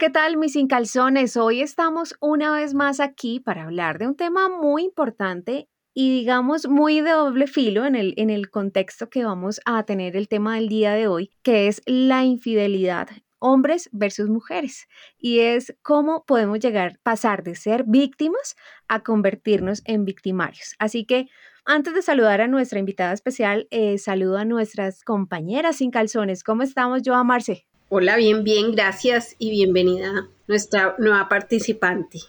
¿qué tal mis sin calzones? Hoy estamos una vez más aquí para hablar de un tema muy importante y digamos muy de doble filo en el, en el contexto que vamos a tener el tema del día de hoy, que es la infidelidad hombres versus mujeres y es cómo podemos llegar, pasar de ser víctimas a convertirnos en victimarios. Así que antes de saludar a nuestra invitada especial, eh, saludo a nuestras compañeras sin calzones. ¿Cómo estamos, Joa Marce? Hola, bien, bien, gracias y bienvenida nuestra nueva participante.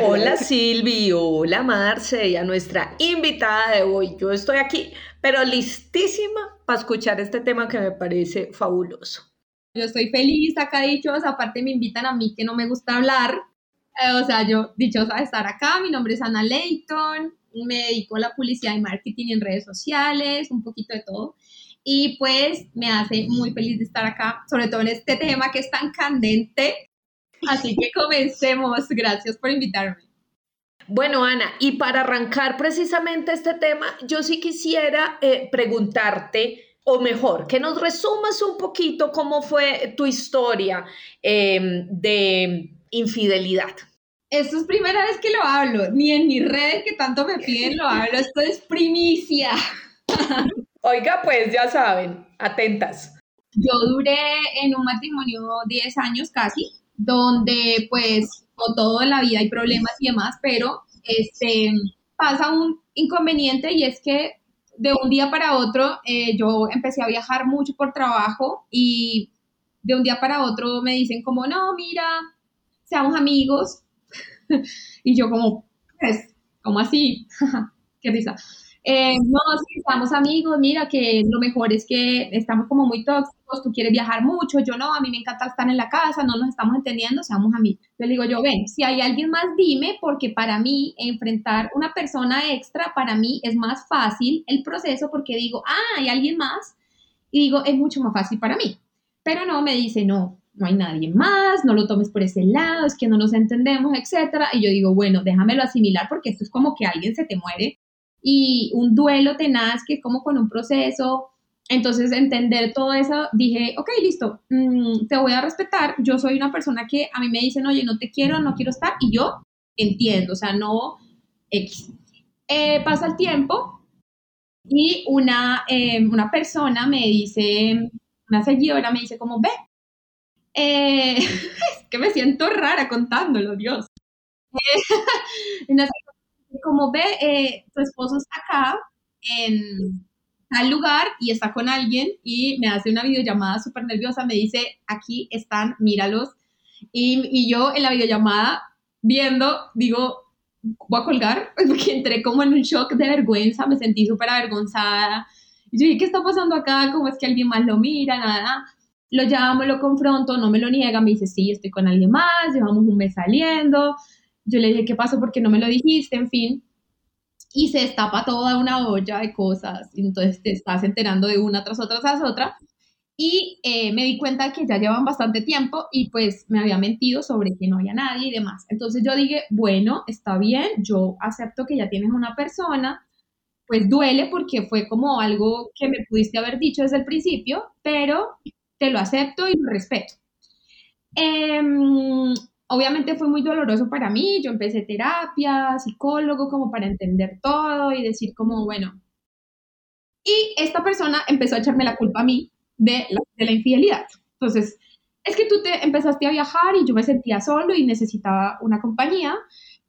Hola Silvi, hola Marce y a nuestra invitada de hoy. Yo estoy aquí, pero listísima para escuchar este tema que me parece fabuloso. Yo estoy feliz, acá dichosa, aparte me invitan a mí que no me gusta hablar. Eh, o sea, yo dichosa de estar acá, mi nombre es Ana Leighton, me dedico a la publicidad y marketing en redes sociales, un poquito de todo y pues me hace muy feliz de estar acá, sobre todo en este tema que es tan candente. Así que comencemos. Gracias por invitarme. Bueno, Ana, y para arrancar precisamente este tema, yo sí quisiera eh, preguntarte, o mejor, que nos resumas un poquito cómo fue tu historia em, de infidelidad. Esto es primera vez que lo hablo, ni en mi red que tanto me piden lo hablo, esto es primicia. Oiga, pues ya saben, atentas. Yo duré en un matrimonio 10 años casi, donde pues con todo en la vida hay problemas y demás, pero este, pasa un inconveniente y es que de un día para otro eh, yo empecé a viajar mucho por trabajo y de un día para otro me dicen como, no, mira, seamos amigos. y yo como, pues, como así? Qué risa. Eh, no, sí, estamos amigos, mira que lo mejor es que estamos como muy tóxicos, tú quieres viajar mucho, yo no, a mí me encanta estar en la casa, no nos estamos entendiendo, seamos amigos. Le digo yo, ven, si hay alguien más, dime, porque para mí enfrentar una persona extra, para mí es más fácil el proceso porque digo, ah, hay alguien más, y digo, es mucho más fácil para mí. Pero no, me dice, no, no hay nadie más, no lo tomes por ese lado, es que no nos entendemos, etcétera. Y yo digo, bueno, déjamelo asimilar porque esto es como que alguien se te muere y un duelo tenaz que es como con un proceso. Entonces, entender todo eso, dije, ok, listo, mm, te voy a respetar. Yo soy una persona que a mí me dicen, oye, no te quiero, no quiero estar, y yo entiendo, o sea, no X. Eh, pasa el tiempo y una, em, una persona me dice, una seguidora me dice como, ve, eh, es que me siento rara contándolo, Dios. una como ve, eh, tu esposo está acá en tal lugar y está con alguien y me hace una videollamada súper nerviosa, me dice, aquí están, míralos. Y, y, yo en la videollamada viendo, digo, voy a colgar, porque entré como en un shock de vergüenza, me sentí súper avergonzada. Y yo dije, ¿qué está pasando acá? ¿Cómo es que alguien más lo mira? Nada. Lo llamo, lo confronto, no me lo niega, me dice, sí, estoy con alguien más, llevamos un mes saliendo, yo le dije, ¿qué pasó? ¿Por qué no me lo dijiste? En fin. Y se destapa toda una olla de cosas. Entonces te estás enterando de una tras otra tras otra. Y eh, me di cuenta que ya llevan bastante tiempo y pues me había mentido sobre que no había nadie y demás. Entonces yo dije, bueno, está bien, yo acepto que ya tienes una persona, pues duele porque fue como algo que me pudiste haber dicho desde el principio, pero te lo acepto y lo respeto. Eh, obviamente fue muy doloroso para mí, yo empecé terapia, psicólogo, como para entender todo y decir como, bueno. Y esta persona empezó a echarme la culpa a mí de la, de la infidelidad. Entonces, es que tú te empezaste a viajar y yo me sentía solo y necesitaba una compañía.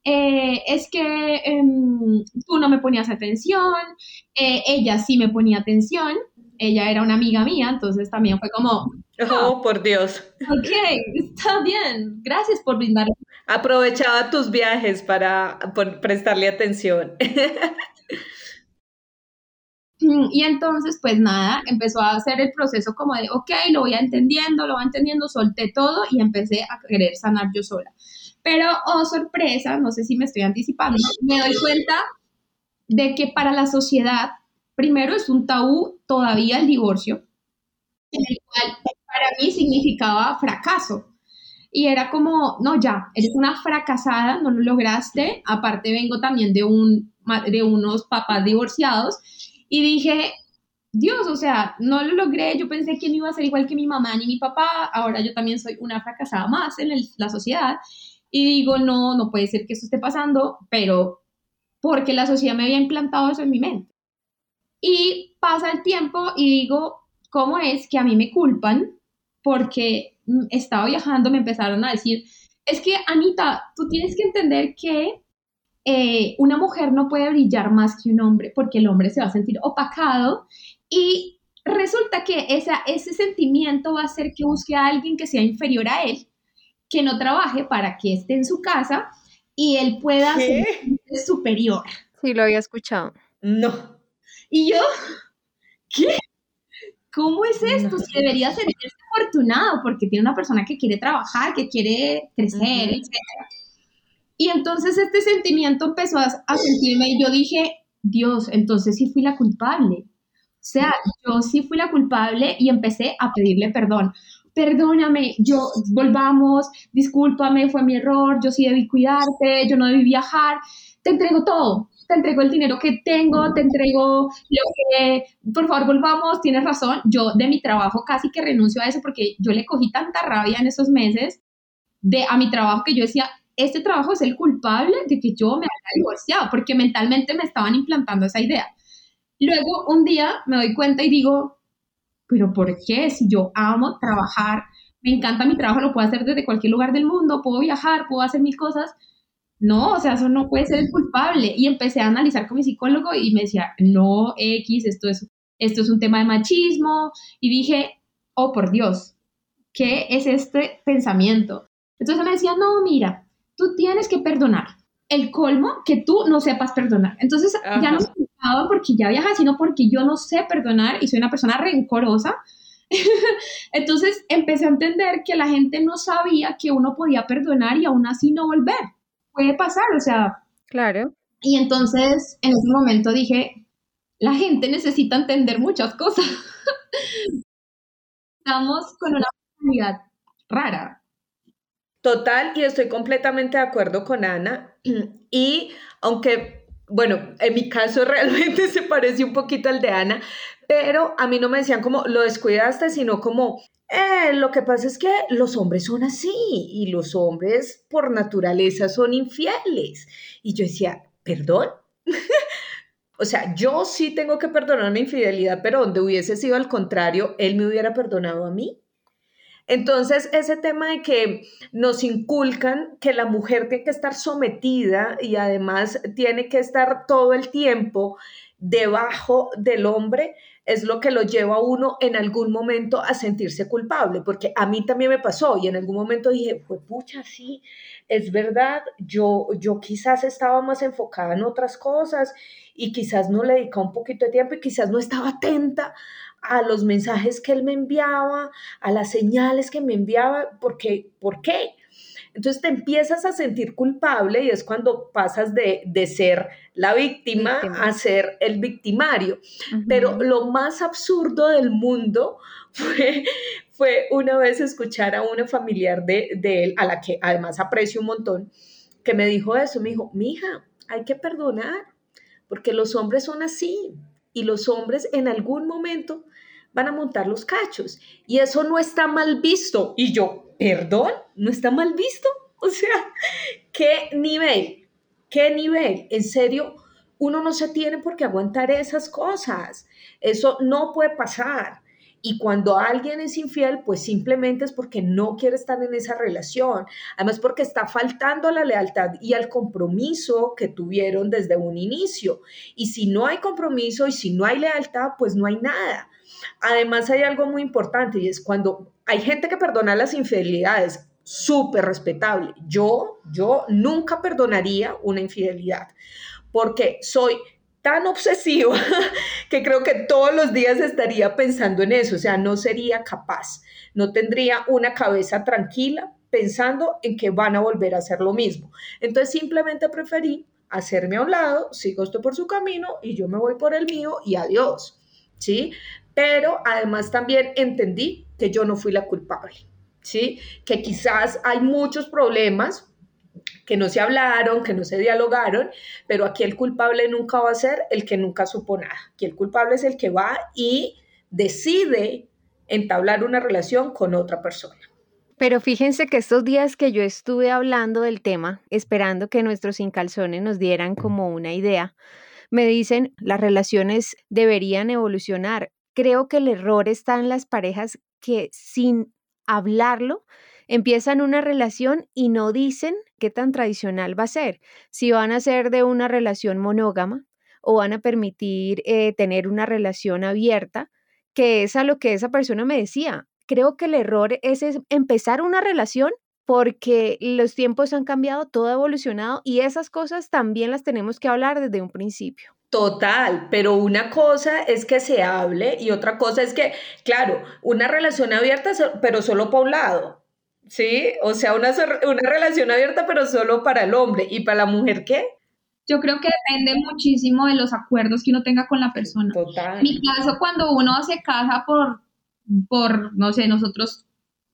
Eh, es que em, tú no me ponías atención, eh, ella sí me ponía atención, ella era una amiga mía, entonces también fue como... Oh, por Dios. Ok, está bien, gracias por brindar. Aprovechaba tus viajes para prestarle atención. Y entonces, pues nada, empezó a hacer el proceso como de, ok, lo voy entendiendo, lo voy entendiendo, solté todo y empecé a querer sanar yo sola. Pero, oh sorpresa, no sé si me estoy anticipando, me doy cuenta de que para la sociedad, primero es un tabú todavía el divorcio, en el cual para mí significaba fracaso. Y era como, no, ya, eres una fracasada, no lo lograste. Aparte vengo también de, un, de unos papás divorciados. Y dije, Dios, o sea, no lo logré, yo pensé que no iba a ser igual que mi mamá ni mi papá, ahora yo también soy una fracasada más en la sociedad y digo, no, no puede ser que esto esté pasando, pero porque la sociedad me había implantado eso en mi mente. Y pasa el tiempo y digo, ¿cómo es que a mí me culpan? Porque estaba viajando, me empezaron a decir, es que Anita, tú tienes que entender que eh, una mujer no puede brillar más que un hombre porque el hombre se va a sentir opacado y resulta que esa, ese sentimiento va a hacer que busque a alguien que sea inferior a él, que no trabaje para que esté en su casa y él pueda ser superior. Sí, lo había escuchado. No. Y yo, ¿qué? ¿Cómo es esto? Si debería ser afortunado porque tiene una persona que quiere trabajar, que quiere crecer, etc. Y entonces este sentimiento empezó a, a sentirme y yo dije, Dios, entonces sí fui la culpable. O sea, yo sí fui la culpable y empecé a pedirle perdón. Perdóname, yo volvamos, discúlpame, fue mi error, yo sí debí cuidarte, yo no debí viajar, te entrego todo, te entrego el dinero que tengo, te entrego lo que, por favor, volvamos, tienes razón, yo de mi trabajo casi que renuncio a eso porque yo le cogí tanta rabia en esos meses de a mi trabajo que yo decía, este trabajo es el culpable de que yo me haya divorciado, porque mentalmente me estaban implantando esa idea. Luego, un día me doy cuenta y digo, pero ¿por qué? Si yo amo trabajar, me encanta mi trabajo, lo puedo hacer desde cualquier lugar del mundo, puedo viajar, puedo hacer mil cosas. No, o sea, eso no puede ser el culpable. Y empecé a analizar con mi psicólogo y me decía, no, X, esto es, esto es un tema de machismo. Y dije, oh, por Dios, ¿qué es este pensamiento? Entonces me decía, no, mira, tú tienes que perdonar el colmo que tú no sepas perdonar. Entonces ya no me culpaba porque ya viaja, sino porque yo no sé perdonar y soy una persona rencorosa. Entonces empecé a entender que la gente no sabía que uno podía perdonar y aún así no volver. Puede pasar, o sea. Claro. Y entonces en ese momento dije, la gente necesita entender muchas cosas. Estamos con una comunidad rara, Total, y estoy completamente de acuerdo con Ana. Y aunque, bueno, en mi caso realmente se parece un poquito al de Ana, pero a mí no me decían como lo descuidaste, sino como, eh, lo que pasa es que los hombres son así y los hombres por naturaleza son infieles. Y yo decía, perdón. o sea, yo sí tengo que perdonar mi infidelidad, pero donde hubiese sido al contrario, él me hubiera perdonado a mí. Entonces, ese tema de que nos inculcan que la mujer tiene que estar sometida y además tiene que estar todo el tiempo debajo del hombre, es lo que lo lleva a uno en algún momento a sentirse culpable, porque a mí también me pasó y en algún momento dije, fue pucha, sí, es verdad, yo, yo quizás estaba más enfocada en otras cosas y quizás no le dedicaba un poquito de tiempo y quizás no estaba atenta a los mensajes que él me enviaba, a las señales que me enviaba, porque, ¿por qué? Entonces te empiezas a sentir culpable y es cuando pasas de, ser la víctima, a ser el victimario. Pero lo más absurdo del mundo fue, fue una vez escuchar a una familiar de, de, él, a la que además aprecio un montón, que me dijo eso, me dijo, mija, hay que perdonar, porque los hombres son así, y los hombres en algún momento van a montar los cachos y eso no está mal visto. Y yo, perdón, no está mal visto. O sea, ¿qué nivel? ¿Qué nivel? En serio, uno no se tiene por qué aguantar esas cosas. Eso no puede pasar. Y cuando alguien es infiel, pues simplemente es porque no quiere estar en esa relación. Además, porque está faltando a la lealtad y al compromiso que tuvieron desde un inicio. Y si no hay compromiso y si no hay lealtad, pues no hay nada. Además, hay algo muy importante y es cuando hay gente que perdona las infidelidades, súper respetable. Yo, yo nunca perdonaría una infidelidad porque soy tan obsesiva que creo que todos los días estaría pensando en eso, o sea, no sería capaz, no tendría una cabeza tranquila pensando en que van a volver a hacer lo mismo. Entonces simplemente preferí hacerme a un lado, sigo esto por su camino y yo me voy por el mío y adiós, ¿sí? Pero además también entendí que yo no fui la culpable, ¿sí? Que quizás hay muchos problemas que no se hablaron, que no se dialogaron, pero aquí el culpable nunca va a ser el que nunca supo nada. Aquí el culpable es el que va y decide entablar una relación con otra persona. Pero fíjense que estos días que yo estuve hablando del tema, esperando que nuestros incalzones nos dieran como una idea, me dicen las relaciones deberían evolucionar. Creo que el error está en las parejas que sin hablarlo empiezan una relación y no dicen qué tan tradicional va a ser. Si van a ser de una relación monógama o van a permitir eh, tener una relación abierta, que es a lo que esa persona me decía creo que el error es, empezar una relación porque los tiempos han cambiado, todo ha evolucionado y esas cosas también las tenemos que hablar desde un principio. Total, pero una cosa es que se hable y otra cosa es que, claro, una relación abierta, pero solo para un lado, ¿sí? O sea, una, una relación abierta, pero solo para el hombre. ¿Y para la mujer qué? Yo creo que depende muchísimo de los acuerdos que uno tenga con la persona. Total. En mi caso, cuando uno se casa por por, no sé, nosotros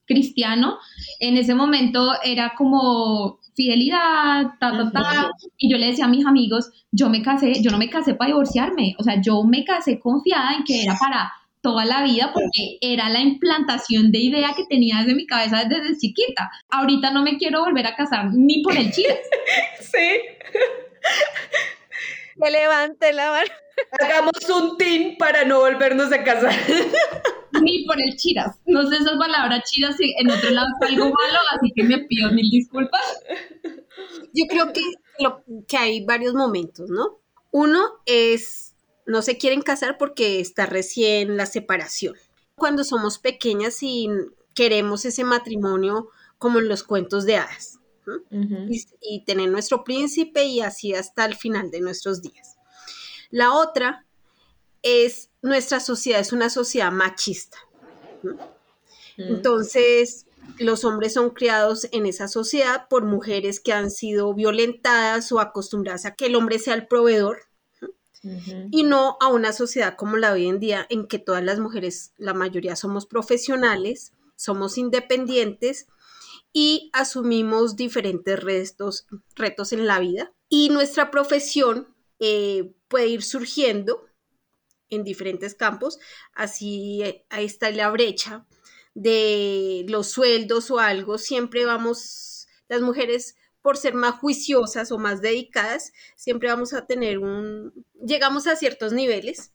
cristiano, en ese momento era como fidelidad, ta, ta, ta, y yo le decía a mis amigos, yo me casé, yo no me casé para divorciarme, o sea, yo me casé confiada en que era para toda la vida porque era la implantación de idea que tenía desde mi cabeza desde chiquita. Ahorita no me quiero volver a casar ni por el chile. sí. Me levante la mano. Hagamos un team para no volvernos a casar. Ni por el chiras. No sé esas palabras chiras en otro lado es algo malo, así que me pido mil disculpas. Yo creo que, que hay varios momentos, ¿no? Uno es, no se quieren casar porque está recién la separación. Cuando somos pequeñas y queremos ese matrimonio como en los cuentos de hadas. Y tener nuestro príncipe y así hasta el final de nuestros días. La otra es, nuestra sociedad es una sociedad machista. Mm. Entonces, los hombres son criados en esa sociedad por mujeres que han sido violentadas o acostumbradas a que el hombre sea el proveedor y no a una sociedad como la hoy en día en que todas las mujeres, la mayoría somos profesionales, somos independientes y asumimos diferentes retos, retos en la vida. Y nuestra profesión eh, puede ir surgiendo en diferentes campos, así eh, ahí está la brecha de los sueldos o algo, siempre vamos, las mujeres por ser más juiciosas o más dedicadas, siempre vamos a tener un, llegamos a ciertos niveles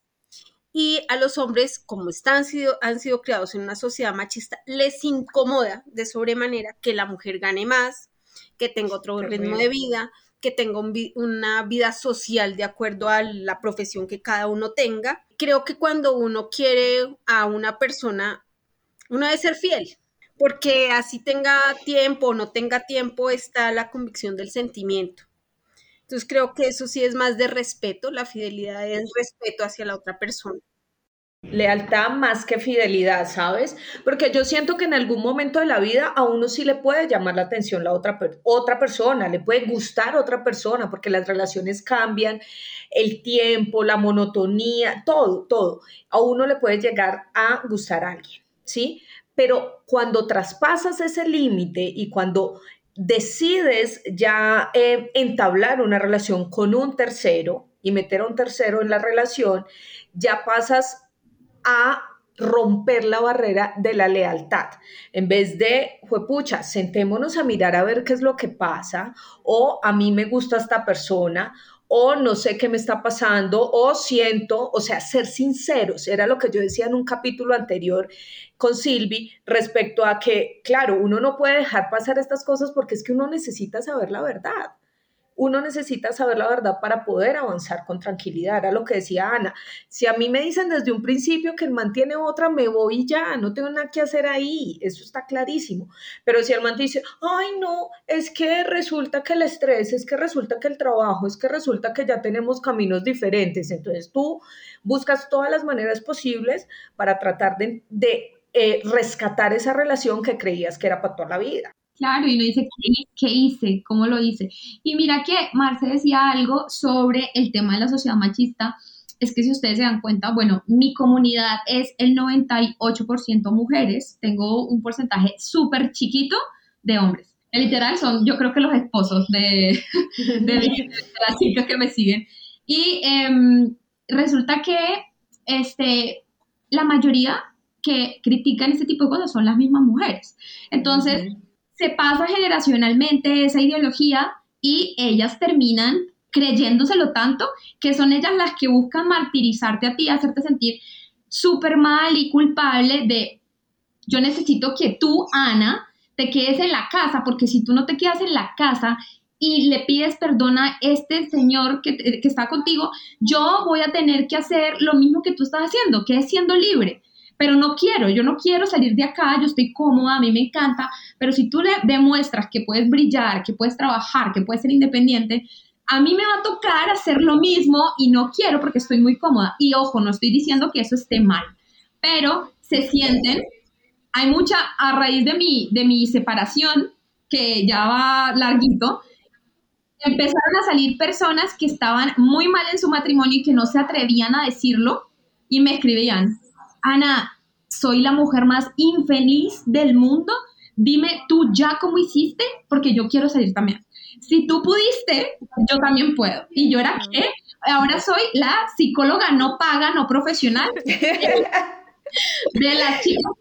y a los hombres, como están sido, han sido creados en una sociedad machista, les incomoda de sobremanera que la mujer gane más, que tenga otro ritmo de vida, que tenga una vida social de acuerdo a la profesión que cada uno tenga. Creo que cuando uno quiere a una persona, uno debe ser fiel, porque así tenga tiempo o no tenga tiempo está la convicción del sentimiento. Entonces creo que eso sí es más de respeto, la fidelidad es respeto hacia la otra persona. Lealtad más que fidelidad, ¿sabes? Porque yo siento que en algún momento de la vida a uno sí le puede llamar la atención la otra, otra persona, le puede gustar otra persona, porque las relaciones cambian, el tiempo, la monotonía, todo, todo. A uno le puede llegar a gustar a alguien, ¿sí? Pero cuando traspasas ese límite y cuando decides ya eh, entablar una relación con un tercero y meter a un tercero en la relación, ya pasas a romper la barrera de la lealtad. En vez de, pucha, sentémonos a mirar a ver qué es lo que pasa, o a mí me gusta esta persona, o no sé qué me está pasando, o siento, o sea, ser sinceros, era lo que yo decía en un capítulo anterior con Silvi respecto a que, claro, uno no puede dejar pasar estas cosas porque es que uno necesita saber la verdad uno necesita saber la verdad para poder avanzar con tranquilidad. Era lo que decía Ana. Si a mí me dicen desde un principio que el man tiene otra, me voy ya, no tengo nada que hacer ahí. Eso está clarísimo. Pero si el man dice, ay, no, es que resulta que el estrés, es que resulta que el trabajo, es que resulta que ya tenemos caminos diferentes. Entonces tú buscas todas las maneras posibles para tratar de, eh, rescatar esa relación que creías que era para toda la vida. Claro, y uno dice, ¿qué, hice? ¿Cómo lo hice? Y mira que Marce decía algo sobre el tema de la sociedad machista. Es que si ustedes se dan cuenta, bueno, mi comunidad es el 98% mujeres, tengo un porcentaje súper chiquito de hombres. Literal son, yo creo que los esposos de, las chicas que me siguen. Y em, resulta que este, la mayoría que critican este tipo de cosas son las mismas mujeres. Entonces, se pasa generacionalmente esa ideología y ellas terminan creyéndoselo tanto que son ellas las que buscan martirizarte a ti, hacerte sentir súper mal y culpable de yo necesito que tú, Ana, te quedes en la casa, porque si tú no te quedas en la casa y le pides perdón a este señor que, que está contigo, yo voy a tener que hacer lo mismo que tú estás haciendo, que es siendo libre pero no quiero, yo no quiero salir de acá, yo estoy cómoda, a mí me encanta, pero si tú le demuestras que puedes brillar, que puedes trabajar, que puedes ser independiente, a mí me va a tocar hacer lo mismo y no quiero porque estoy muy cómoda. Y ojo, no estoy diciendo que eso esté mal, pero se sienten, hay mucha, a raíz de mi, de mi separación, que ya va larguito, empezaron a salir personas que estaban muy mal en su matrimonio y que no se atrevían a decirlo y me escribían, Ana, soy la mujer más infeliz del mundo. Dime tú ya cómo hiciste, porque yo quiero salir también. Si tú pudiste, yo también puedo. Y yo era que ahora soy la psicóloga no paga, no profesional de las chicas.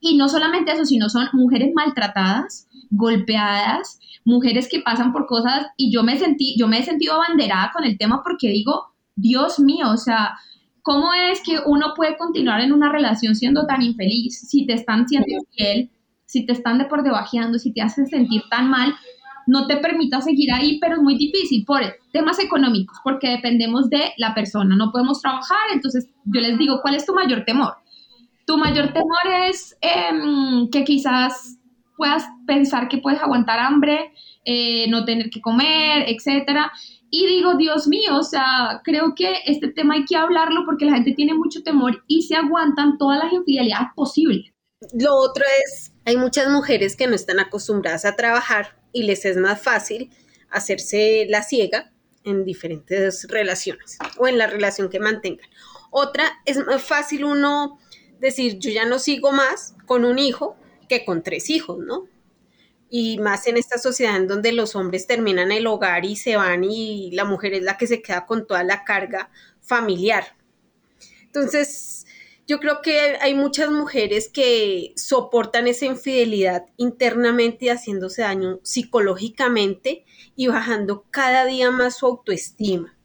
Y no solamente eso, sino son mujeres maltratadas, golpeadas, mujeres que pasan por cosas y yo me sentí, yo me he sentido abanderada con el tema porque digo, Dios mío, o sea, ¿Cómo es que uno puede continuar en una relación siendo tan infeliz si te están siendo infiel, si te están de por debajeando, si te hacen sentir tan mal? No te permita seguir ahí, pero es muy difícil por temas económicos, porque dependemos de la persona, no podemos trabajar, entonces yo les digo, ¿cuál es tu mayor temor? Tu mayor temor es em, que quizás puedas pensar que puedes aguantar hambre, eh, no tener que comer, etcétera. Y digo, Dios mío, o sea, creo que este tema hay que hablarlo porque la gente tiene mucho temor y se aguantan todas las infidelidades posibles. Lo otro es, hay muchas mujeres que no están acostumbradas a trabajar y les es más fácil hacerse la ciega en diferentes relaciones o en la relación que mantengan. Otra, es más fácil uno decir, yo ya no sigo más con un hijo que con tres hijos, ¿no? Y más en esta sociedad en donde los hombres terminan el hogar y se van y la mujer es la que se queda con toda la carga familiar. Entonces, yo creo que hay muchas mujeres que soportan esa infidelidad internamente y haciéndose daño psicológicamente y bajando cada día más su autoestima.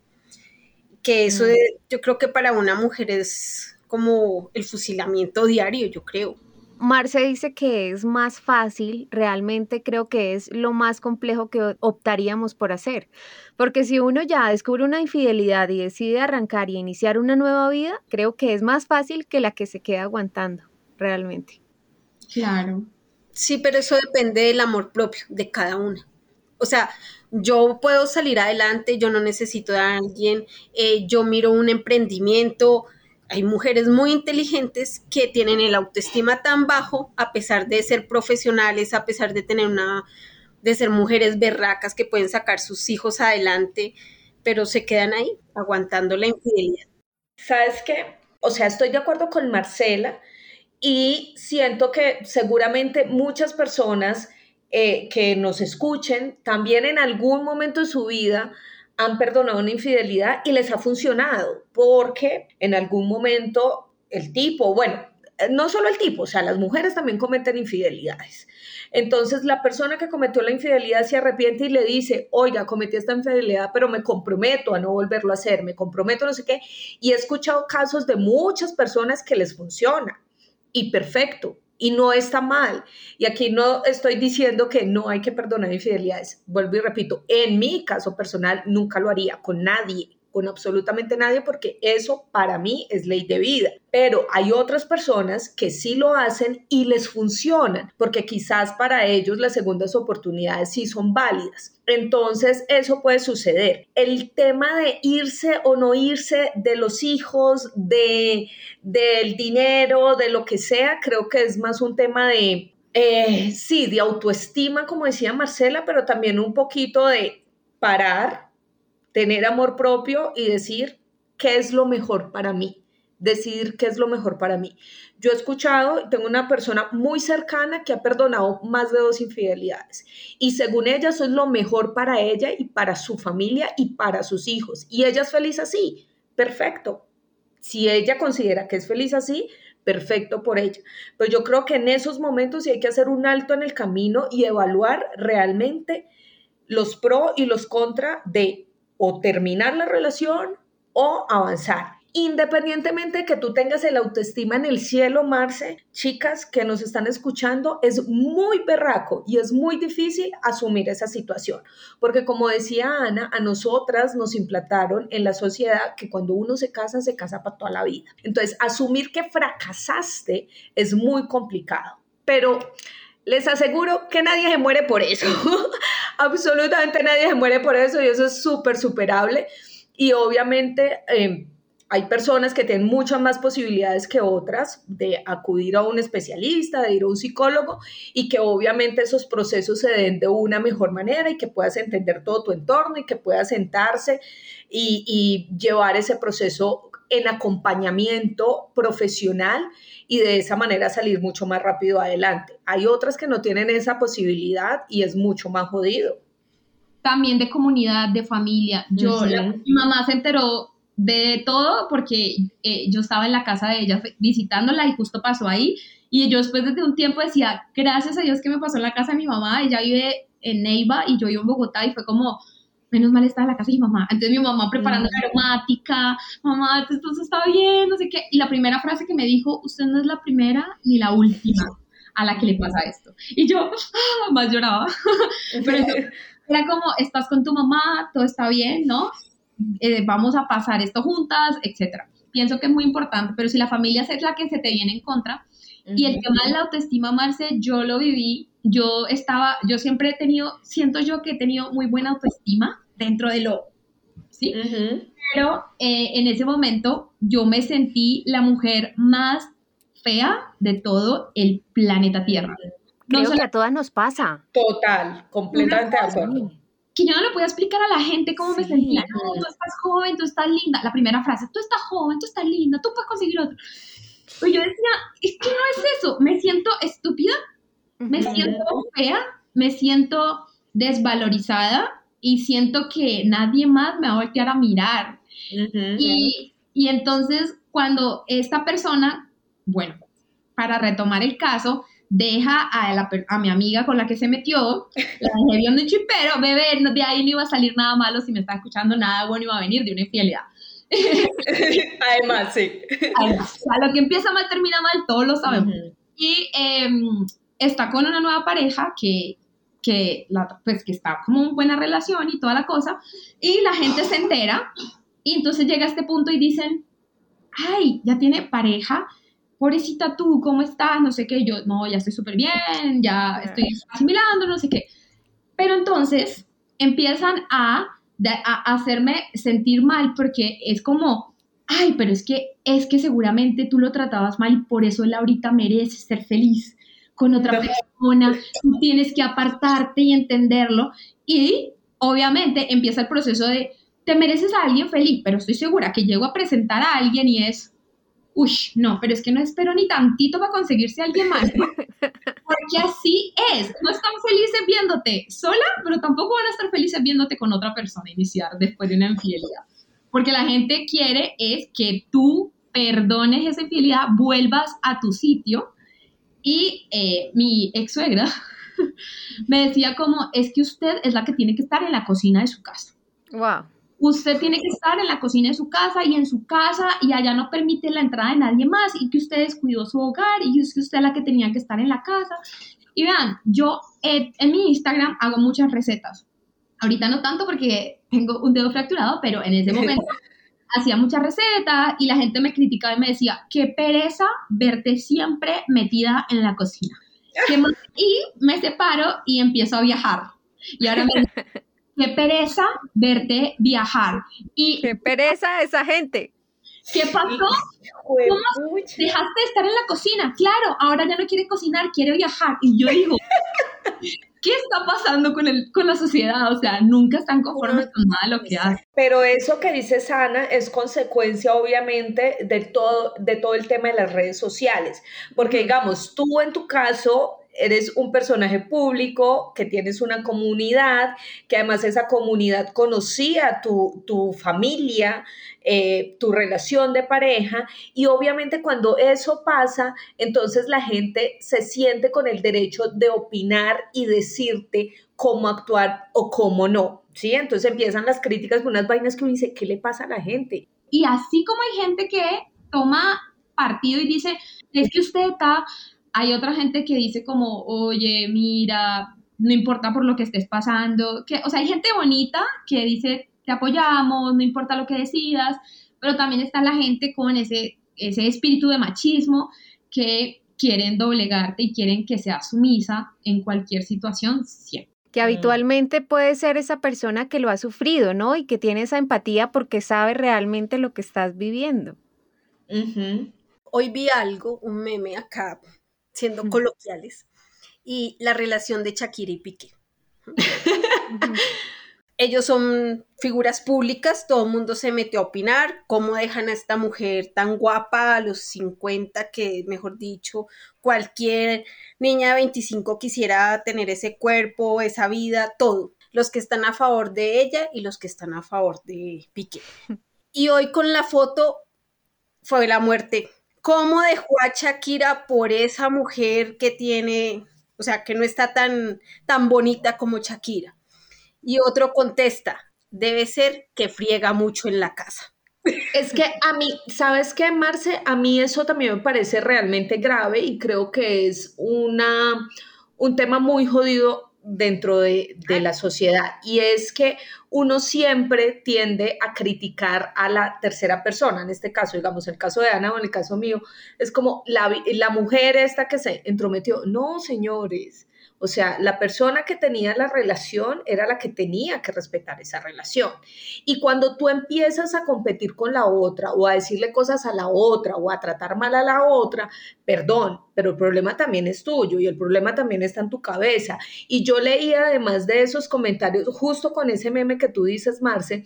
Que eso mm. yo creo que para una mujer es como el fusilamiento diario, yo creo. Marce dice que es más fácil, realmente creo que es lo más complejo que optaríamos por hacer, porque si uno ya descubre una infidelidad y decide arrancar y iniciar una nueva vida, creo que es más fácil que la que se queda aguantando, realmente. Claro. Sí, pero eso depende del amor propio de cada una. O sea, yo puedo salir adelante, yo no necesito de alguien, eh, yo miro un emprendimiento, hay mujeres muy inteligentes que tienen el autoestima tan bajo a pesar de ser profesionales, a pesar de tener una, de ser mujeres berracas que pueden sacar sus hijos adelante, pero se quedan ahí aguantando la infidelidad. ¿Sabes qué? O sea, estoy de acuerdo con Marcela y siento que seguramente muchas personas eh, que nos escuchen también en algún momento de su vida han perdonado una infidelidad y les ha funcionado, porque en algún momento el tipo, bueno, no solo el tipo, o sea, las mujeres también cometen infidelidades. Entonces, la persona que cometió la infidelidad se arrepiente y le dice, oiga, cometí esta infidelidad, pero me comprometo a no volverlo a hacer, me comprometo no sé qué. Y he escuchado casos de muchas personas que les funciona. Y perfecto, y no está mal. Y aquí no estoy diciendo que no hay que perdonar infidelidades. Vuelvo y repito, en mi caso personal nunca lo haría con nadie con absolutamente nadie porque eso para mí es ley de vida. Pero hay otras personas que sí lo hacen y les funcionan porque quizás para ellos las segundas oportunidades sí son válidas. Entonces eso puede suceder. El tema de irse o no irse de los hijos, de del dinero, de lo que sea, creo que es más un tema de eh, sí, de autoestima, como decía Marcela, pero también un poquito de parar tener amor propio y decir qué es lo mejor para mí, decidir qué es lo mejor para mí. Yo he escuchado, tengo una persona muy cercana que ha perdonado más de dos infidelidades y según ella eso es lo mejor para ella y para su familia y para sus hijos. Y ella es feliz así, perfecto. Si ella considera que es feliz así, perfecto por ella. Pero yo creo que en esos momentos sí hay que hacer un alto en el camino y evaluar realmente los pro y los contra de o terminar la relación o avanzar. Independientemente de que tú tengas el autoestima en el cielo, Marce, chicas que nos están escuchando, es muy berraco y es muy difícil asumir esa situación. Porque como decía Ana, a nosotras nos implantaron en la sociedad que cuando uno se casa, se casa para toda la vida. Entonces, asumir que fracasaste es muy complicado. Pero les aseguro que nadie se muere por eso. Absolutamente nadie se muere por eso y eso es súper superable. Y obviamente... Eh, hay personas que tienen muchas más posibilidades que otras de acudir a un especialista, de ir a un psicólogo y que obviamente esos procesos se den de una mejor manera y que puedas entender todo tu entorno y que puedas sentarse y, llevar ese proceso en acompañamiento profesional y de esa manera salir mucho más rápido adelante. Hay otras que no tienen esa posibilidad y es mucho más jodido. También de comunidad, de familia. Yo, mi mamá se enteró de todo porque eh, yo estaba en la casa de ella visitándola y justo pasó ahí. Y yo después de un tiempo decía, gracias a Dios que me pasó en la casa de mi mamá, ella vive en Neiva y yo vivo en Bogotá y fue como, menos mal está en la casa de mi mamá. Entonces mi mamá preparando la aromática, mamá, esto está bien, no sé qué. Y la primera frase que me dijo, usted no es la primera ni la última a la que le pasa esto. Y yo, ah, más lloraba. Pero era como, estás con tu mamá, todo está bien, ¿no? Eh, vamos a pasar esto juntas, etcétera. Pienso que es muy importante, pero si la familia es la que se te viene en contra, y el tema de la autoestima, Marce, yo lo viví, yo estaba, yo siempre he tenido, siento yo que he tenido muy buena autoestima dentro de lo, ¿sí? Pero eh, en ese momento yo me sentí la mujer más fea de todo el planeta Tierra. Creo que a todas nos pasa. Total, completamente de acuerdo que yo no le podía explicar a la gente cómo me sentía. No, tú estás joven, tú estás linda. La primera frase, tú estás joven, tú estás linda, tú puedes conseguir otro. Pues yo decía, es que no es eso, me siento estúpida, me siento fea, me siento desvalorizada y siento que nadie más me va a voltear a mirar. y, y entonces cuando esta persona, bueno, para retomar el caso, deja a, la, a, mi amiga con la que se metió, la dejé viendo un chipero, bebé, de ahí no iba a salir nada malo, si me está escuchando, nada bueno iba a venir de una infidelidad. Además, sí. Además, a lo que empieza mal termina mal, todos lo sabemos. Y em, está con una nueva pareja que, que, la, pues, que está como en buena relación y toda la cosa, y la gente se entera, y entonces llega a este punto y dicen, ay, ya tiene pareja, pobrecita tú, ¿cómo estás? No sé qué, yo, no, ya estoy súper bien, ya estoy asimilando, no sé qué. Pero entonces empiezan a, a, hacerme sentir mal porque es como, ay, pero es que, es que seguramente tú lo tratabas mal y por eso él ahorita merece ser feliz con otra persona, tú tienes que apartarte y entenderlo. Y obviamente empieza el proceso de, te mereces a alguien feliz, pero estoy segura que llego a presentar a alguien y es, uy, no, pero es que no espero ni tantito para conseguirse a alguien más, Porque así es, no están felices viéndote sola, pero tampoco van a estar felices viéndote con otra persona iniciar después de una infidelidad. Porque la gente quiere es que tú perdones esa infidelidad, vuelvas a tu sitio. Y eh, mi ex suegra me decía como, es que usted es la que tiene que estar en la cocina de su casa. Wow usted tiene que estar en la cocina de su casa y en su casa y allá no permite la entrada de nadie más y que usted descuidó su hogar y es que usted es la que tenía que estar en la casa. Y vean, yo eh, en mi Instagram hago muchas recetas. Ahorita no tanto porque tengo un dedo fracturado, pero en ese momento hacía muchas recetas y la gente me criticaba y me decía, qué pereza verte siempre metida en la cocina. Y me separo y empiezo a viajar. Y ahora me qué pereza verte viajar. Y, qué pereza esa gente. ¿Qué pasó? ¿Cómo dejaste de estar en la cocina? Claro, ahora ya no quiere cocinar, quiere viajar. Y yo digo, ¿qué está pasando con, el, con la sociedad? O sea, nunca están conformes con nada de lo que hacen. Pero eso que dice Sana es consecuencia, obviamente, de todo, de todo el tema de las redes sociales. Porque, digamos, tú en tu caso eres un personaje público, que tienes una comunidad, que además esa comunidad conocía tu, tu familia, eh, tu relación de pareja y obviamente cuando eso pasa, entonces la gente se siente con el derecho de opinar y decirte cómo actuar o cómo no, ¿sí? Entonces empiezan las críticas con unas vainas que uno dice, ¿qué le pasa a la gente? Y así como hay gente que toma partido y dice, es que usted está, hay otra gente que dice como, oye, mira, no importa por lo que estés pasando, que, o sea, hay gente bonita que dice, te apoyamos, no importa lo que decidas, pero también está la gente con ese, ese espíritu de machismo que quieren doblegarte y quieren que seas sumisa en cualquier situación siempre. Que habitualmente puede ser esa persona que lo ha sufrido, ¿no? Y que tiene esa empatía porque sabe realmente lo que estás viviendo. Hoy vi algo, un meme acá, siendo coloquiales, y la relación de Shakira y Piqué ellos son figuras públicas, todo el mundo se metió a opinar, cómo dejan a esta mujer tan guapa a los 50 que, mejor dicho, cualquier niña de 25 quisiera tener ese cuerpo, esa vida, todo. Los que están a favor de ella y los que están a favor de Piqué. Y hoy con la foto fue la muerte. ¿Cómo dejó a Shakira por esa mujer que tiene, o sea, que no está tan, tan bonita como Shakira? Y otro contesta, debe ser que friega mucho en la casa. Es que a mí, ¿sabes qué, Marce? A mí eso también me parece realmente grave y creo que es una, un tema muy jodido dentro de, de, la sociedad y es que uno siempre tiende a criticar a la tercera persona, en este caso, digamos, el caso de Ana o en el caso mío, es como la, la mujer esta que se entrometió. No, señores, o sea, la persona que tenía la relación era la que tenía que respetar esa relación. Y cuando tú empiezas a competir con la otra o a decirle cosas a la otra o a tratar mal a la otra, perdón, pero el problema también es tuyo y el problema también está en tu cabeza. Y yo leía además de esos comentarios, justo con ese meme que tú dices, Marce,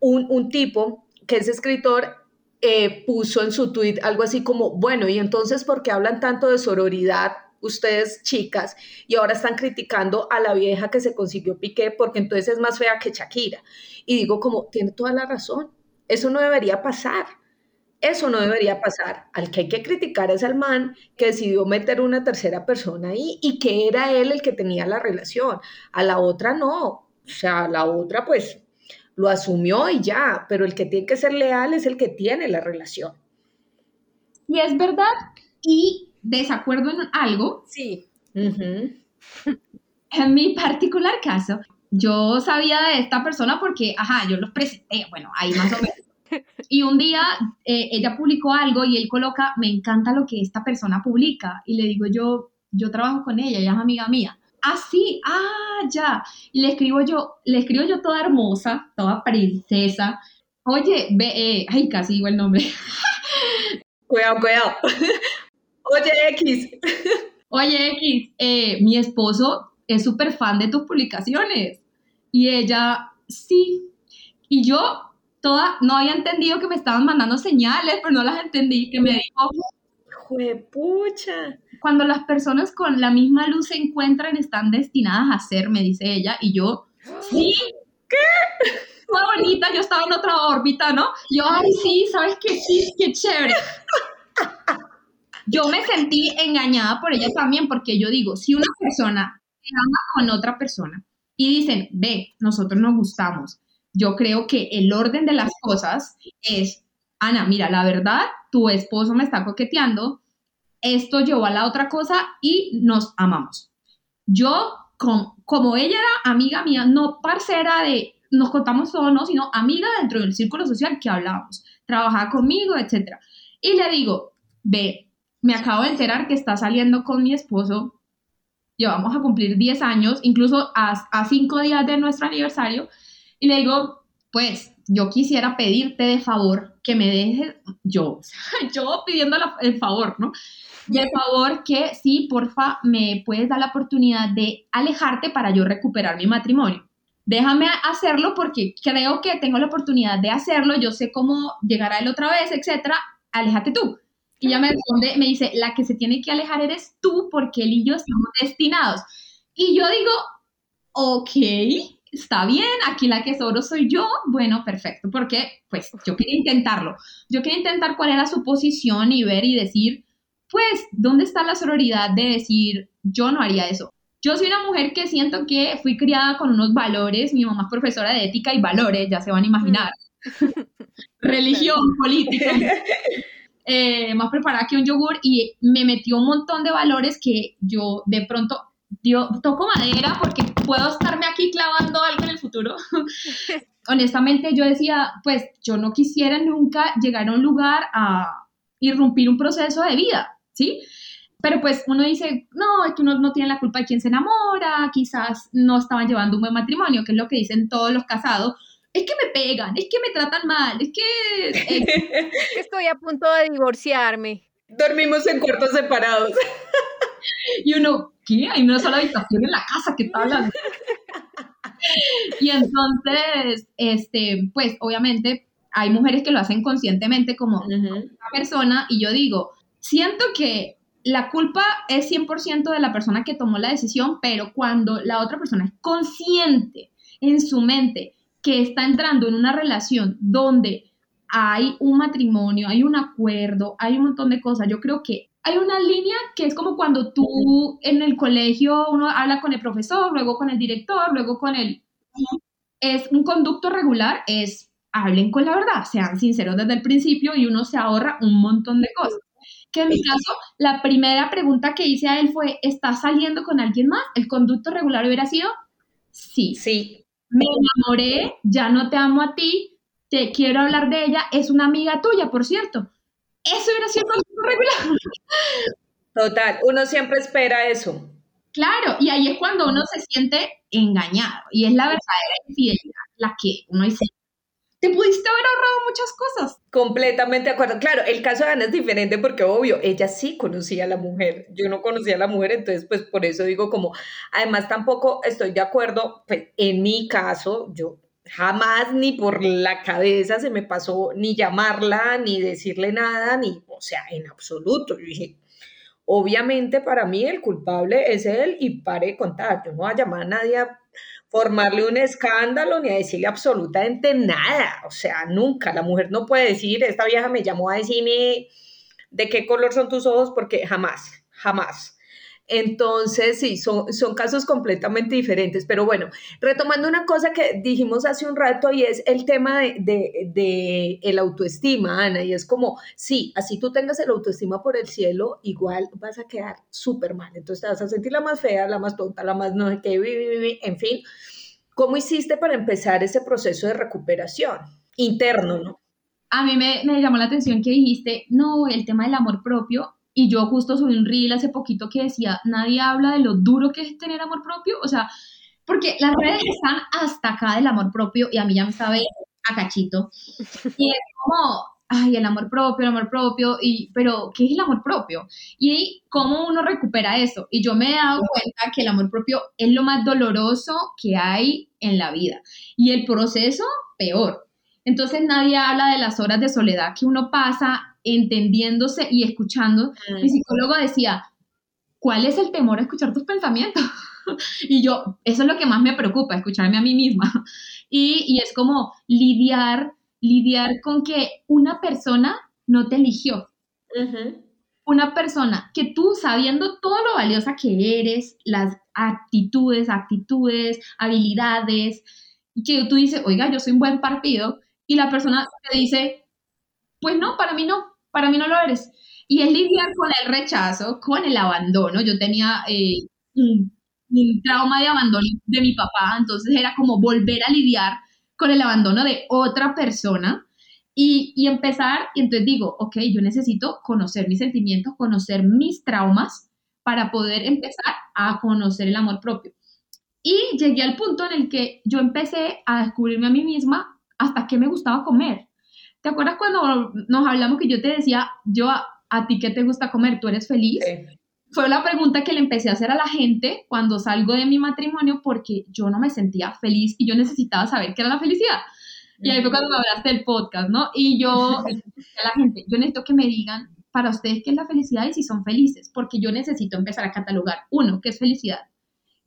un, tipo que es escritor eh, puso en su tweet algo así como, bueno, y entonces, ¿por qué hablan tanto de sororidad ustedes chicas y ahora están criticando a la vieja que se consiguió Piqué porque entonces es más fea que Shakira. Y digo como, tiene toda la razón, eso no debería pasar. Eso no debería pasar. Al que hay que criticar es al man que decidió meter una tercera persona ahí y que era él el que tenía la relación. A la otra no. O sea, la otra pues lo asumió y ya, pero el que tiene que ser leal es el que tiene la relación. Y es verdad. Y desacuerdo en algo. Sí. En mi particular caso, yo sabía de esta persona porque, ajá, yo los presenté, bueno, ahí más o menos. Y un día eh, ella publicó algo y él coloca, me encanta lo que esta persona publica. Y le digo yo, yo trabajo con ella, ella es amiga mía. Ah, sí, ah, ya. Y le escribo yo, le escribo yo toda hermosa, toda princesa. Oye, ve, eh, ay, casi digo el nombre. cuidado, cuidado. Oye, X. Oye, X, eh, mi esposo es súper fan de tus publicaciones. Y ella, sí. Y yo toda, no había entendido que me estaban mandando señales, pero no las entendí, que me dijo, pucha. Cuando las personas con la misma luz se encuentran, están destinadas a ser, me dice ella, y yo, sí, ¿qué? Toda bonita, yo estaba en otra órbita, ¿no? Yo, ay, sí, ¿sabes qué? Sí, qué chévere yo me sentí engañada por ella también, porque yo digo, si una persona se ama con otra persona y dicen, ve, nosotros nos gustamos, yo creo que el orden de las cosas es, Ana, mira, la verdad, tu esposo me está coqueteando, esto llevó a la otra cosa y nos amamos. Yo, como ella era amiga mía, no parcera de nos contamos todo, no, sino amiga dentro del círculo social que hablábamos, trabajaba conmigo, etc. Y le digo, ve, me acabo de enterar que está saliendo con mi esposo. Llevamos a cumplir 10 años, incluso a, a cinco días de nuestro aniversario. Y le digo, pues yo quisiera pedirte de favor que me dejes, yo, yo pidiendo el favor, ¿no? De favor que sí, porfa, me puedes dar la oportunidad de alejarte para yo recuperar mi matrimonio. Déjame hacerlo porque creo que tengo la oportunidad de hacerlo, yo sé cómo llegar a él otra vez, etcétera, aléjate tú. Y ella me responde, me dice, la que se tiene que alejar eres tú porque él y yo estamos destinados. Y yo digo, ok, está bien, aquí la que solo soy yo, bueno, perfecto, porque pues yo quería intentarlo. Yo quería intentar cuál era su posición y ver y decir, pues, ¿dónde está la sororidad de decir, yo no haría eso? Yo soy una mujer que siento que fui criada con unos valores, mi mamá es profesora de ética y valores, ya se van a imaginar. Religión, política. Eh, más preparada que un yogur y me metió un montón de valores que yo de pronto dio, toco madera porque puedo estarme aquí clavando algo en el futuro. Honestamente yo decía, pues yo no quisiera nunca llegar a un lugar a irrumpir un proceso de vida, ¿sí? Pero pues uno dice, no, es que uno no tiene la culpa de quien se enamora, quizás no estaban llevando un buen matrimonio, que es lo que dicen todos los casados, es que me pegan, es que me tratan mal, es que... Eh, Estoy a punto de divorciarme. Dormimos en cuartos separados. y uno, ¿qué? Hay una sola habitación en la casa que está hablando. y entonces, este, pues obviamente hay mujeres que lo hacen conscientemente como una persona y yo digo, siento que la culpa es 100% de la persona que tomó la decisión, pero cuando la otra persona es consciente en su mente que está entrando en una relación donde hay un matrimonio, hay un acuerdo, hay un montón de cosas. Yo creo que hay una línea que es como cuando tú en el colegio uno habla con el profesor, luego con el director, luego con el... Es un conducto regular, es hablen con la verdad, sean sinceros desde el principio y uno se ahorra un montón de cosas. Que en mi caso, la primera pregunta que hice a él fue, ¿estás saliendo con alguien más? ¿El conducto regular hubiera sido? Sí. Sí me enamoré, ya no te amo a ti, te quiero hablar de ella, es una amiga tuya, por cierto. Eso hubiera sido regular. Total, uno siempre espera eso. Claro, y ahí es cuando uno se siente engañado y es la verdadera infidelidad la que uno dice, te pudiste haber ahorrado muchas cosas. Completamente de acuerdo. Claro, el caso de Ana es diferente porque, obvio, ella sí conocía a la mujer. Yo no conocía a la mujer, entonces, pues por eso digo como, además tampoco estoy de acuerdo, pues en mi caso, yo jamás ni por la cabeza se me pasó ni llamarla, ni decirle nada, ni, o sea, en absoluto. Yo dije, obviamente para mí el culpable es él y pare de contar. Yo no voy a llamar a nadie formarle un escándalo ni a decirle absolutamente nada. O sea, nunca. La mujer no puede decir, esta vieja me llamó a decirme de qué color son tus ojos, porque jamás, jamás. Entonces, sí, son, son casos completamente diferentes. Pero bueno, retomando una cosa que dijimos hace un rato y es el tema de, de, el autoestima, Ana, y es como, sí, así tú tengas el autoestima por el cielo, igual vas a quedar súper mal. Entonces te vas a sentir la más fea, la más tonta, la más no sé qué, en fin. ¿Cómo hiciste para empezar ese proceso de recuperación interno, no? A mí me, me llamó la atención que dijiste, no, el tema del amor propio y yo justo subí un reel hace poquito que decía, nadie habla de lo duro que es tener amor propio. O sea, porque las redes están hasta acá del amor propio y a mí ya me sabe a cachito. Y es como, ay, el amor propio, el amor propio, y, pero ¿qué es el amor propio? Y cómo uno recupera eso. Y yo me he dado cuenta que el amor propio es lo más doloroso que hay en la vida. Y el proceso, peor. Entonces nadie habla de las horas de soledad que uno pasa entendiéndose y escuchando. Mi psicólogo decía, ¿cuál es el temor a escuchar tus pensamientos? y yo, eso es lo que más me preocupa, escucharme a mí misma. Y, es como lidiar, lidiar con que una persona no te eligió. Una persona que tú, sabiendo todo lo valiosa que eres, las actitudes, actitudes, habilidades, y que tú dices, oiga, yo soy un buen partido, y la persona te dice, pues no, para mí no, para mí no lo eres. Y es lidiar con el rechazo, con el abandono. Yo tenía eh, un, trauma de abandono de mi papá, entonces era como volver a lidiar con el abandono de otra persona y, y, empezar, y entonces digo, ok, yo necesito conocer mis sentimientos, conocer mis traumas para poder empezar a conocer el amor propio. Y llegué al punto en el que yo empecé a descubrirme a mí misma hasta qué me gustaba comer. ¿Te acuerdas cuando nos hablamos que yo te decía, yo a, ti qué te gusta comer? ¿Tú eres feliz? Fue la pregunta que le empecé a hacer a la gente cuando salgo de mi matrimonio porque yo no me sentía feliz y yo necesitaba saber qué era la felicidad. Y ahí fue cuando me hablaste del podcast, ¿no? Y yo, a la gente, yo necesito que me digan para ustedes qué es la felicidad y si son felices, porque yo necesito empezar a catalogar, uno, qué es felicidad,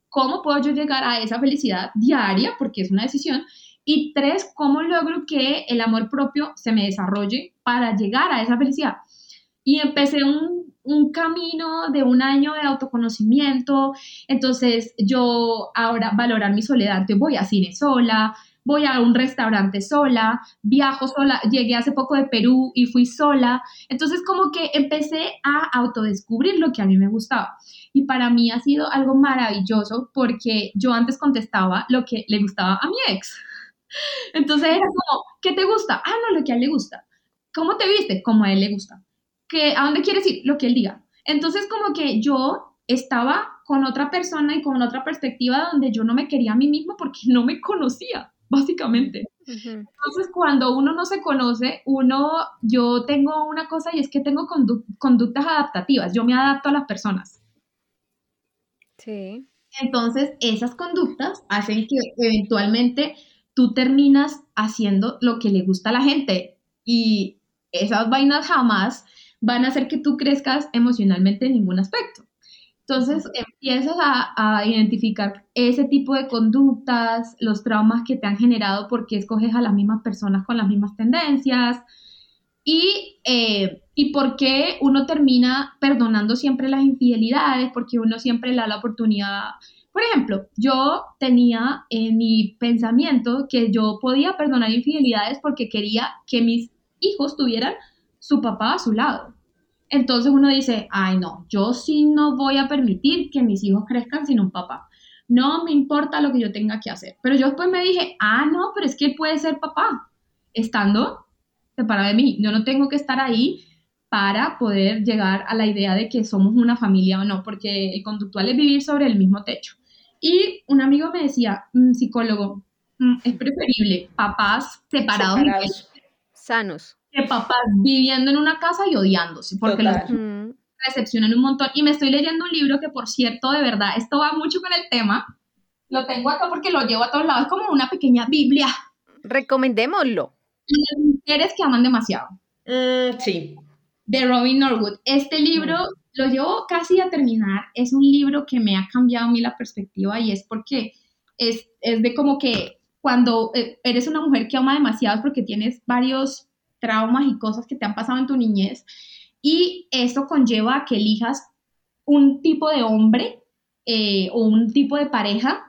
cómo puedo yo llegar a esa felicidad diaria, porque es una decisión, y tres, cómo logro que el amor propio se me desarrolle para llegar a esa felicidad. Y empecé un, un camino de un año de autoconocimiento, entonces yo ahora valorar mi soledad, voy a cine sola, voy a un restaurante sola, viajo sola, llegué hace poco de Perú y fui sola. Entonces como que empecé a autodescubrir lo que a mí me gustaba. Y para mí ha sido algo maravilloso porque yo antes contestaba lo que le gustaba a mi ex. Entonces era como, ¿qué te gusta? Ah, no, lo que a él le gusta. ¿Cómo te viste? Como a él le gusta. ¿Qué, ¿A dónde quieres ir? Lo que él diga. Entonces como que yo estaba con otra persona y con otra perspectiva donde yo no me quería a mí misma porque no me conocía básicamente. Entonces, cuando uno no se conoce, uno, yo tengo una cosa y es que tengo conductas adaptativas, yo me adapto a las personas. Sí. Entonces, esas conductas hacen que eventualmente tú terminas haciendo lo que le gusta a la gente y esas vainas jamás van a hacer que tú crezcas emocionalmente en ningún aspecto. Entonces empiezas a, identificar ese tipo de conductas, los traumas que te han generado porque escoges a las mismas personas con las mismas tendencias y, eh, y por qué uno termina perdonando siempre las infidelidades, porque uno siempre le da la oportunidad. Por ejemplo, yo tenía en mi pensamiento que yo podía perdonar infidelidades porque quería que mis hijos tuvieran su papá a su lado. Entonces uno dice, ay no, yo sí no voy a permitir que mis hijos crezcan sin un papá. No me importa lo que yo tenga que hacer. Pero yo después me dije, ah, no, pero es que él puede ser papá, estando separado de mí. Yo no tengo que estar ahí para poder llegar a la idea de que somos una familia o no, porque el conductual es vivir sobre el mismo techo. Y un amigo me decía, un psicólogo, mm, es preferible papás separados, separados. sanos que papás viviendo en una casa y odiándose, porque los recepcionan un montón. Y me estoy leyendo un libro que, por cierto, de verdad, esto va mucho con el tema. Lo tengo acá porque lo llevo a todos lados, es como una pequeña Biblia. Recomendémoslo. Las mujeres que aman demasiado. Mm, sí. De Robin Norwood. Este libro lo llevo casi a terminar. Es un libro que me ha cambiado a mí la perspectiva y es porque es, es de como que cuando eh, eres una mujer que ama demasiado porque tienes varios traumas y cosas que te han pasado en tu niñez. Y esto conlleva a que elijas un tipo de hombre eh, o un tipo de pareja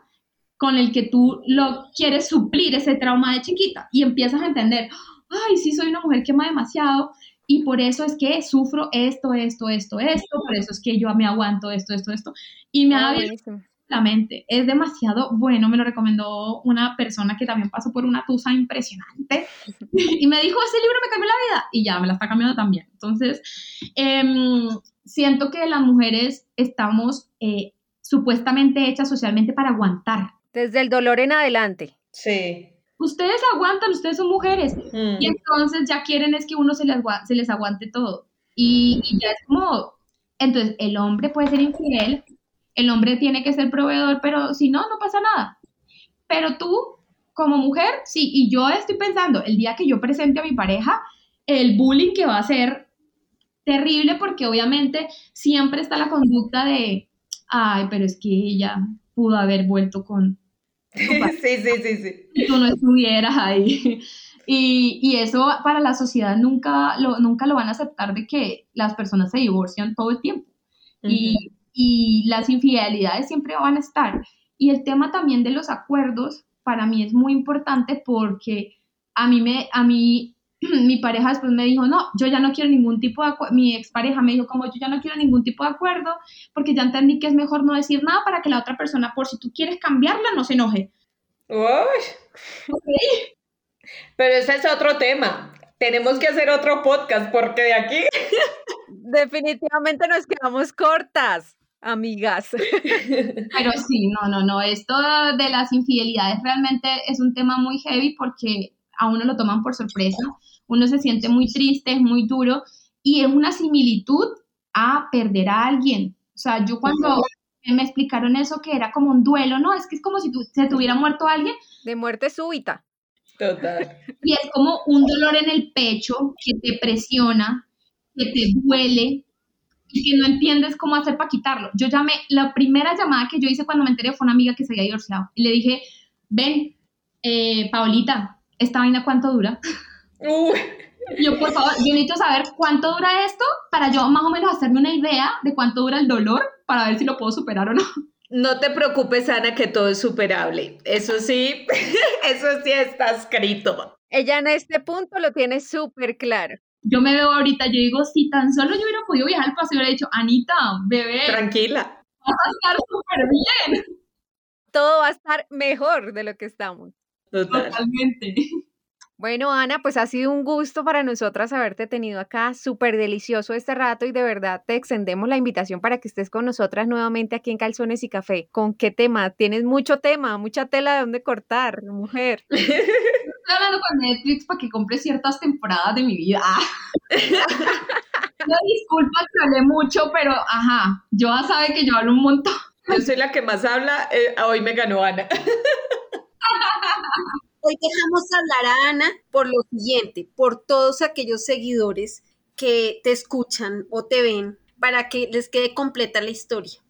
con el que tú lo quieres suplir ese trauma de chiquita y empiezas a entender, ay, sí soy una mujer que ama demasiado y por eso es que sufro esto, esto, esto, esto, por eso es que yo me aguanto esto, esto, esto y me ha la mente. Es demasiado bueno, me lo recomendó una persona que también pasó por una tusa impresionante y me dijo, ese libro me cambió la vida y ya, me la está cambiando también. Entonces, em, siento que las mujeres estamos eh, supuestamente hechas socialmente para aguantar. Desde el dolor en adelante. Sí. Ustedes aguantan, ustedes son mujeres. Mm. Y entonces ya quieren es que uno se les, se les aguante todo. Y, y ya es como, entonces el hombre puede ser infiel, el hombre tiene que ser proveedor, pero si no, no pasa nada. Pero tú, como mujer, sí, y yo estoy pensando, el día que yo presente a mi pareja, el bullying que va a ser terrible porque obviamente siempre está la conducta de, ay, pero es que ella pudo haber vuelto con... sí, sí, sí, sí. Tú no estuvieras ahí. Y, y, eso para la sociedad nunca lo, nunca lo van a aceptar de que las personas se divorcian todo el tiempo. Y y las infidelidades siempre van a estar. Y el tema también de los acuerdos para mí es muy importante porque a mí me a mí mi pareja después me dijo, "No, yo ya no quiero ningún tipo de acuerdo." Mi expareja me dijo, "Como yo ya no quiero ningún tipo de acuerdo porque ya entendí que es mejor no decir nada para que la otra persona por si tú quieres cambiarla no se enoje." Uy. Pero ese es otro tema. Tenemos que hacer otro podcast porque de aquí definitivamente nos quedamos cortas amigas. Pero sí, no, no, no, esto de las infidelidades realmente es un tema muy heavy porque a uno lo toman por sorpresa, uno se siente muy triste, es muy duro y es una similitud a perder a alguien. O sea, yo cuando me explicaron eso que era como un duelo, no, es que es como si se tuviera muerto alguien. De muerte súbita. Total. Y es como un dolor en el pecho que te presiona, que te duele y que no entiendes cómo hacer para quitarlo. Yo llamé, la primera llamada que yo hice cuando me enteré fue una amiga que se había divorciado y le dije, ven, eh, Paulita, ¿esta vaina cuánto dura? Uy. Yo, por favor, yo necesito saber cuánto dura esto para yo más o menos hacerme una idea de cuánto dura el dolor para ver si lo puedo superar o no. No te preocupes, Ana, que todo es superable. Eso sí, eso sí está escrito. Ella en este punto lo tiene súper claro. Yo me veo ahorita, yo digo, si tan solo yo hubiera podido viajar al paseo, hubiera dicho, Anita, bebé, Tranquila. vas a estar súper bien. Todo va a estar mejor de lo que estamos. Total. Totalmente. Bueno, Ana, pues ha sido un gusto para nosotras haberte tenido acá, súper delicioso este rato y de verdad te extendemos la invitación para que estés con nosotras nuevamente aquí en Calzones y Café. ¿Con qué tema? Tienes mucho tema, mucha tela de dónde cortar, mujer. Estoy hablando con Netflix para que compre ciertas temporadas de mi vida. No disculpas que hablé mucho, pero ajá, yo ya sabe que yo hablo un montón. Yo soy la que más habla, eh, hoy me ganó Ana. Hoy dejamos hablar a Ana por lo siguiente, por todos aquellos seguidores que te escuchan o te ven para que les quede completa la historia.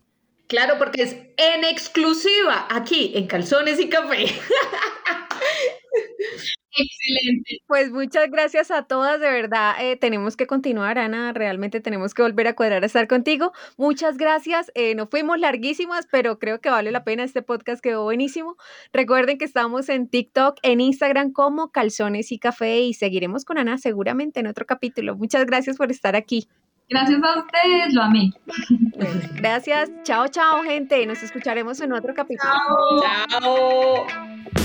Claro, porque es en exclusiva aquí en Calzones y Café. Excelente. Pues muchas gracias a todas, de verdad. eh, tenemos que continuar, Ana. Realmente tenemos que volver a cuadrar a estar contigo. Muchas gracias. eh, no fuimos larguísimas, pero creo que vale la pena. Este podcast quedó buenísimo. Recuerden que estamos en TikTok, en Instagram como Calzones y Café y seguiremos con Ana seguramente en otro capítulo. Muchas gracias por estar aquí. Gracias a ustedes, lo amé. Bueno, gracias. Chao, chao, gente. Nos escucharemos en otro capítulo. Chao.